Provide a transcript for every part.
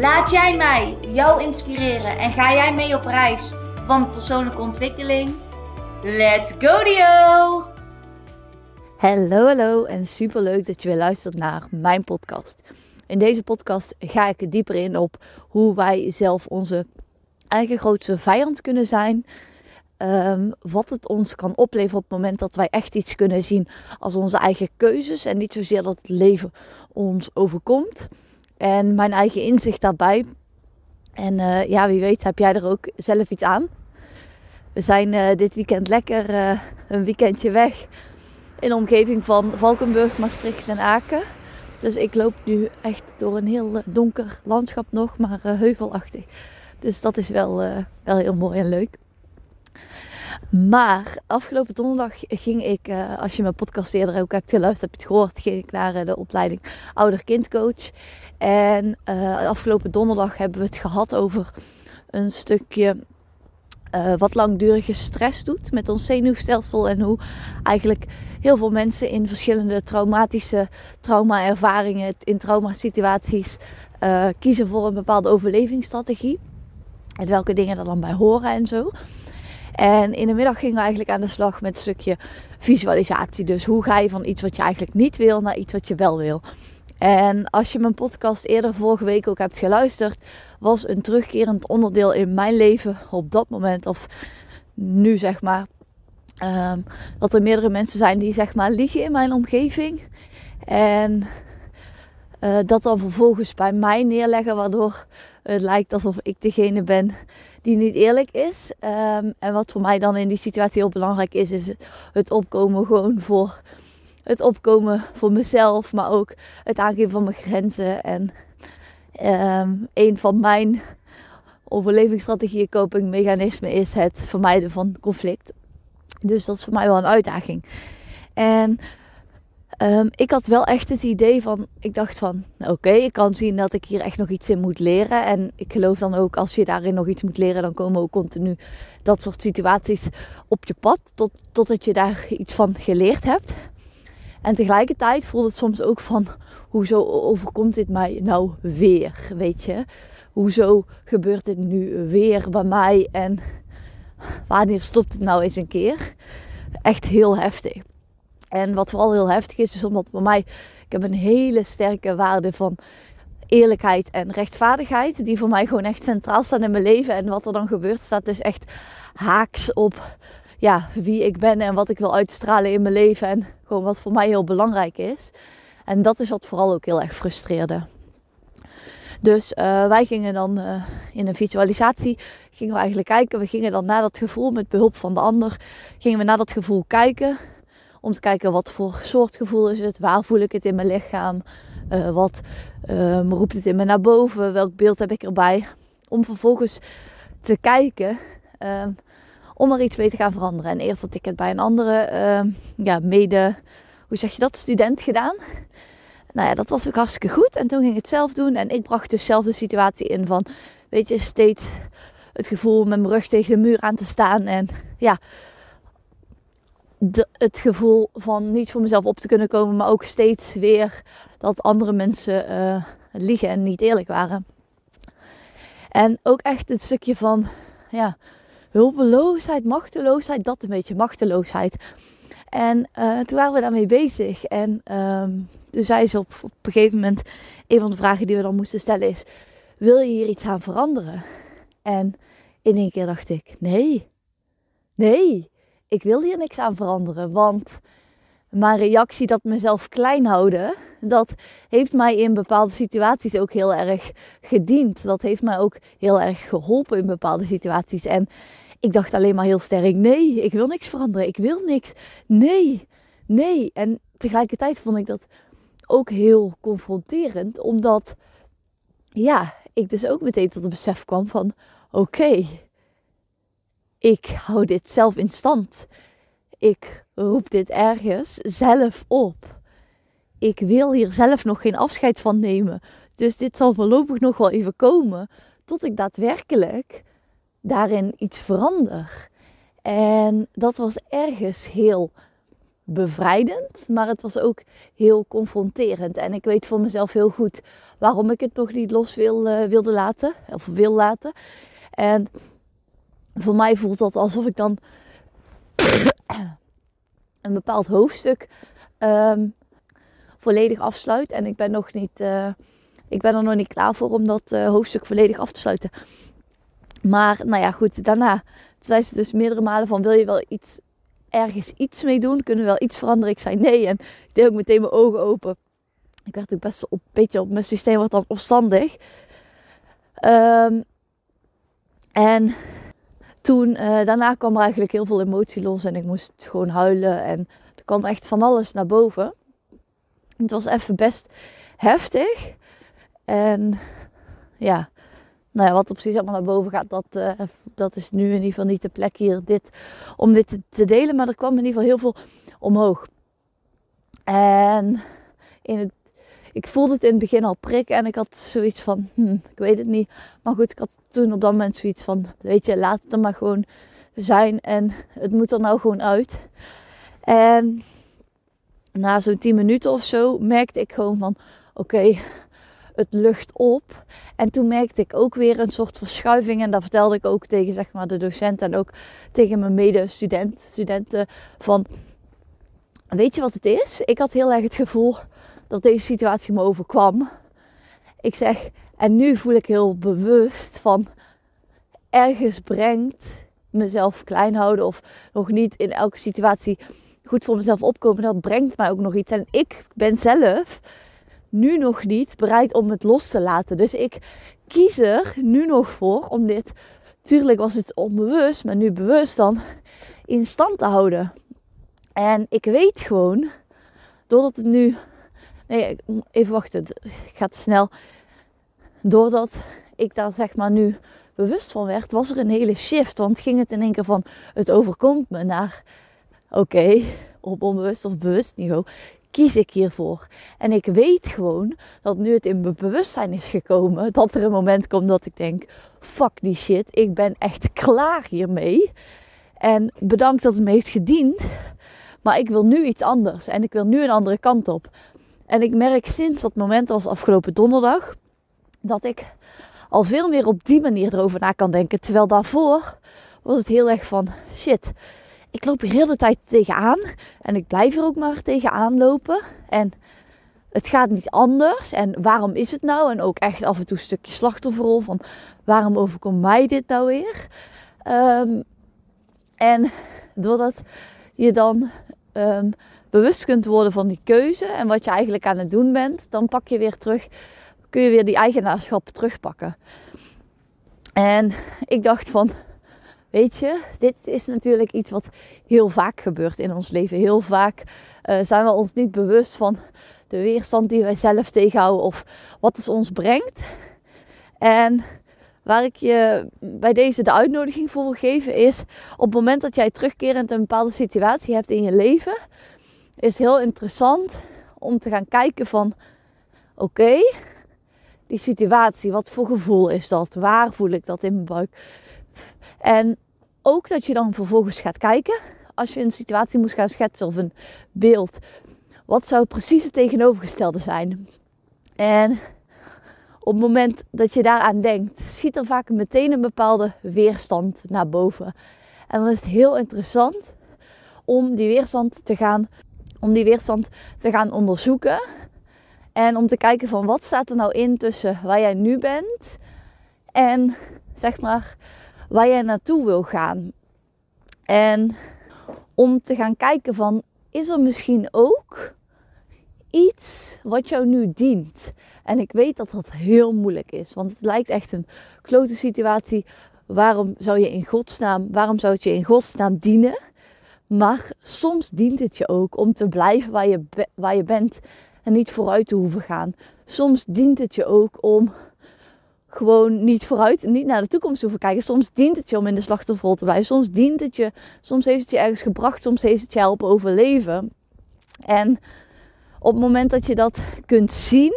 Laat jij mij jou inspireren en ga jij mee op reis van persoonlijke ontwikkeling? Let's go Dio! Hallo, hallo en super leuk dat je weer luistert naar mijn podcast. In deze podcast ga ik dieper in op hoe wij zelf onze eigen grootste vijand kunnen zijn. Ehm, wat het ons kan opleveren op het moment dat wij echt iets kunnen zien als onze eigen keuzes en niet zozeer dat het leven ons overkomt. En mijn eigen inzicht daarbij. En uh, ja, wie weet heb jij er ook zelf iets aan. We zijn uh, dit weekend lekker uh, een weekendje weg in de omgeving van Valkenburg, Maastricht en Aken. Dus ik loop nu echt door een heel donker landschap nog, maar heuvelachtig. Dus dat is wel, wel heel mooi en leuk. Maar afgelopen donderdag ging ik, uh, als je mijn podcast eerder ook hebt geluisterd, heb je het gehoord, ging ik naar uh, de opleiding ouder-kindcoach. En uh, afgelopen donderdag hebben we het gehad over een stukje wat langdurige stress doet met ons zenuwstelsel. En hoe eigenlijk heel veel mensen in verschillende traumatische trauma-ervaringen, in traumasituaties, kiezen voor een bepaalde overlevingsstrategie. En welke dingen er dan bij horen en zo. En in de middag gingen we eigenlijk aan de slag met een stukje visualisatie. Dus hoe ga je van iets wat je eigenlijk niet wil naar iets wat je wel wil. En als je mijn podcast eerder vorige week ook hebt geluisterd, was een terugkerend onderdeel in mijn leven op dat moment, of nu zeg maar, um, dat er meerdere mensen zijn die zeg maar liegen in mijn omgeving. En uh, dat dan vervolgens bij mij neerleggen, waardoor het lijkt alsof ik degene ben die niet eerlijk is. Um, en wat voor mij dan in die situatie heel belangrijk is, is het, het opkomen gewoon voor het opkomen voor mezelf, maar ook het aangeven van mijn grenzen. En um, een van mijn overlevingsstrategieën, copingmechanismen is het vermijden van conflict. Dus dat is voor mij wel een uitdaging. En Um, ik had wel echt het idee van, ik dacht van, oké, okay, ik kan zien dat ik hier echt nog iets in moet leren. En ik geloof dan ook, als je daarin nog iets moet leren, dan komen ook continu dat soort situaties op je pad, tot, totdat je daar iets van geleerd hebt. En tegelijkertijd voelde het soms ook van, hoezo overkomt dit mij nou weer, weet je? Hoezo gebeurt dit nu weer bij mij en wanneer stopt het nou eens een keer? Echt heel heftig. En wat vooral heel heftig is, is omdat bij mij, ik heb een hele sterke waarde van eerlijkheid en rechtvaardigheid. Die voor mij gewoon echt centraal staan in mijn leven. En wat er dan gebeurt, staat dus echt haaks op ja, wie ik ben en wat ik wil uitstralen in mijn leven. En gewoon wat voor mij heel belangrijk is. En dat is wat vooral ook heel erg frustreerde. Dus uh, wij gingen dan uh, in een visualisatie, gingen we eigenlijk kijken. We gingen dan naar dat gevoel met behulp van de ander, gingen we naar dat gevoel kijken. Om te kijken wat voor soort gevoel is het, waar voel ik het in mijn lichaam, uh, wat um, roept het in me naar boven, welk beeld heb ik erbij. Om vervolgens te kijken um, om er iets mee te gaan veranderen. En eerst had ik het bij een andere um, ja, mede, hoe zeg je dat, student gedaan. Nou ja, dat was ook hartstikke goed. En toen ging ik het zelf doen. En ik bracht dus zelf de situatie in van, weet je, steeds het gevoel met mijn rug tegen de muur aan te staan. En ja, het gevoel van niet voor mezelf op te kunnen komen, maar ook steeds weer dat andere mensen uh, liegen en niet eerlijk waren. En ook echt het stukje van ja, hulpeloosheid, machteloosheid, dat een beetje machteloosheid. En uh, toen waren we daarmee bezig. En um, toen zei ze op, op een gegeven moment, een van de vragen die we dan moesten stellen is, wil je hier iets aan veranderen? En in één keer dacht ik, nee, nee, ik wil hier niks aan veranderen. Want mijn reactie dat mezelf klein houden, dat heeft mij in bepaalde situaties ook heel erg gediend. Dat heeft mij ook heel erg geholpen in bepaalde situaties. En ik dacht alleen maar heel sterk: nee, ik wil niks veranderen. Ik wil niks. Nee, nee. En tegelijkertijd vond ik dat ook heel confronterend, omdat ja, ik dus ook meteen tot het besef kwam van oké, ik hou dit zelf in stand. Ik roep dit ergens zelf op. Ik wil hier zelf nog geen afscheid van nemen. Dus dit zal voorlopig nog wel even komen tot ik daadwerkelijk daarin iets verander. En dat was ergens heel bevrijdend, maar het was ook heel confronterend. En ik weet voor mezelf heel goed waarom ik het nog niet los wil, uh, wilde laten, of wil laten. En voor mij voelt dat alsof ik dan een bepaald hoofdstuk um, volledig afsluit. En ik ben nog niet, uh, ik ben er nog niet klaar voor om dat uh, hoofdstuk volledig af te sluiten. Maar nou ja, goed, daarna zei ze dus meerdere malen van wil je wel iets ergens iets mee doen? Kunnen we wel iets veranderen? Ik zei nee. En ik deed ook meteen mijn ogen open. Ik werd ook best een beetje op mijn systeem wat dan opstandig. Um, en toen, uh, daarna kwam er eigenlijk heel veel emotie los. En ik moest gewoon huilen. En er kwam echt van alles naar boven. Het was even best heftig. En ja, nou ja, wat er precies allemaal naar boven gaat, dat, uh, dat is nu in ieder geval niet de plek hier dit, om dit te, te, delen. Maar er kwam in ieder geval heel veel omhoog. En in het, ik voelde het in het begin al prikken en ik had zoiets van, hm, ik weet het niet. Maar goed, ik had toen op dat moment zoiets van, weet je, laat het er maar gewoon zijn. En het moet er nou gewoon uit. En na zo'n 10 minuten of zo merkte ik gewoon van, oké, het lucht op. En toen merkte ik ook weer een soort verschuiving. En dat vertelde ik ook tegen zeg maar, de docent en ook tegen mijn medestudent, studenten van... Weet je wat het is? Ik had heel erg het gevoel dat deze situatie me overkwam. Ik zeg, en nu voel ik heel bewust van ergens brengt mezelf klein houden of nog niet in elke situatie goed voor mezelf opkomen. Dat brengt mij ook nog iets. En ik ben zelf nu nog niet bereid om het los te laten. Dus ik kies er nu nog voor om dit, tuurlijk was het onbewust, maar nu bewust dan in stand te houden. En ik weet gewoon, doordat het nu. Nee, even wachten, ik ga te snel. Doordat ik daar zeg maar nu bewust van werd, was er een hele shift. Want ging het in één keer van het overkomt me naar oké, op onbewust of bewust niveau kies ik hiervoor? En ik weet gewoon dat nu het in mijn bewustzijn is gekomen, dat er een moment komt dat ik denk: fuck die shit, ik ben echt klaar hiermee. En bedankt dat het me heeft gediend, maar ik wil nu iets anders en ik wil nu een andere kant op. En ik merk sinds dat moment als afgelopen donderdag dat ik al veel meer op die manier erover na kan denken. Terwijl daarvoor was het heel erg van shit ik loop hier heel de tijd tegenaan. En ik blijf er ook maar tegenaan lopen. En het gaat niet anders. En waarom is het nou? En ook echt af en toe een stukje slachtofferrol van waarom overkomt mij dit nou weer? Um, en doordat je dan um, bewust kunt worden van die keuze en wat je eigenlijk aan het doen bent, dan pak je weer terug, kun je weer die eigenaarschap terugpakken. En ik dacht van, Weet je, dit is natuurlijk iets wat heel vaak gebeurt in ons leven. Heel vaak uh, zijn we ons niet bewust van de weerstand die wij zelf tegenhouden of wat het ons brengt. En waar ik je bij deze de uitnodiging voor wil geven is op het moment dat jij terugkerend een bepaalde situatie hebt in je leven, is heel interessant om te gaan kijken van oké, die situatie, wat voor gevoel is dat? Waar voel ik dat in mijn buik? En ook dat je dan vervolgens gaat kijken, als je een situatie moest gaan schetsen of een beeld, wat zou precies het tegenovergestelde zijn? En op het moment dat je daaraan denkt, schiet er vaak meteen een bepaalde weerstand naar boven. En dan is het heel interessant om die weerstand te gaan, om die weerstand te gaan onderzoeken. En om te kijken van wat staat er nou in tussen waar jij nu bent en zeg maar waar jij naartoe wil gaan. En om te gaan kijken van, is er misschien ook iets wat jou nu dient? En ik weet dat dat heel moeilijk is, want het lijkt echt een klote situatie. Waarom zou je in godsnaam, waarom zou het je in godsnaam dienen? Maar soms dient het je ook om te blijven waar je, waar je bent en niet vooruit te hoeven gaan. Soms dient het je ook om gewoon niet vooruit, niet naar de toekomst hoeven kijken. Soms dient het je om in de slachtofferrol te blijven. Soms dient het je, soms heeft het je ergens gebracht, soms heeft het je helpen overleven. En op het moment dat je dat kunt zien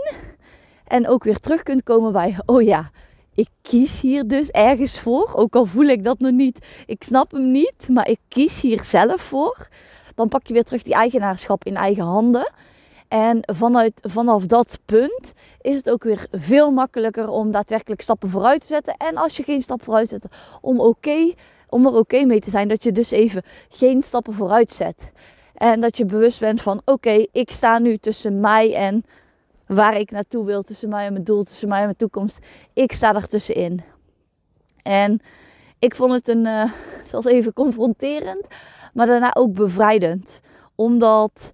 en ook weer terug kunt komen bij, oh ja, ik kies hier dus ergens voor. Ook al voel ik dat nog niet, ik snap hem niet, maar ik kies hier zelf voor. Dan pak je weer terug die eigenaarschap in eigen handen. En vanuit, vanaf dat punt is het ook weer veel makkelijker om daadwerkelijk stappen vooruit te zetten. En als je geen stap vooruit zet, om, oké, om er oké mee te zijn dat je dus even geen stappen vooruit zet. En dat je bewust bent van oké, ik sta nu tussen mij en waar ik naartoe wil, tussen mij en mijn doel, tussen mij en mijn toekomst. Ik sta er tussenin. En ik vond het een, uh, even confronterend, maar daarna ook bevrijdend. Omdat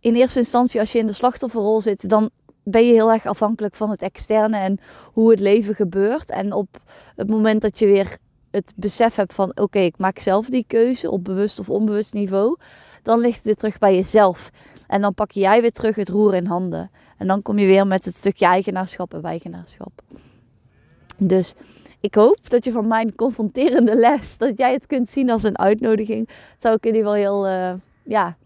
in eerste instantie als je in de slachtofferrol zit, dan ben je heel erg afhankelijk van het externe en hoe het leven gebeurt. En op het moment dat je weer het besef hebt van oké, ik maak zelf die keuze op bewust of onbewust niveau, dan ligt weer terug bij jezelf. En dan pak jij weer terug het roer in handen. En dan kom je weer met het stukje eigenaarschap en eigenaarschap. Dus ik hoop dat je van mijn confronterende les, dat jij het kunt zien als een uitnodiging. Zou ik in ieder geval heel, uh, ja,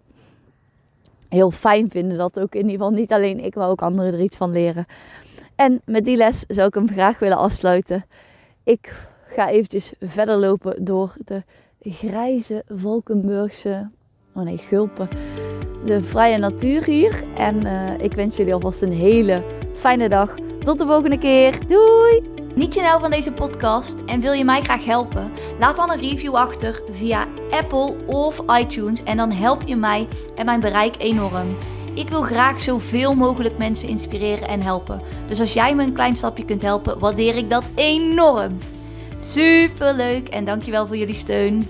heel fijn vinden. Dat ook in ieder geval niet alleen ik, maar ook anderen er iets van leren. En met die les zou ik hem graag willen afsluiten. Ik ga eventjes verder lopen door de grijze Valkenburgse, oh nee, Gulpen, de vrije natuur hier. En uh, ik wens jullie alvast een hele fijne dag. Tot de volgende keer. Doei! Niet je nou van deze podcast en wil je mij graag helpen? Laat dan een review achter via Apple of iTunes en dan help je mij en mijn bereik enorm. Ik wil graag zoveel mogelijk mensen inspireren en helpen. Dus als jij me een klein stapje kunt helpen, waardeer ik dat enorm. Super leuk en dankjewel voor jullie steun.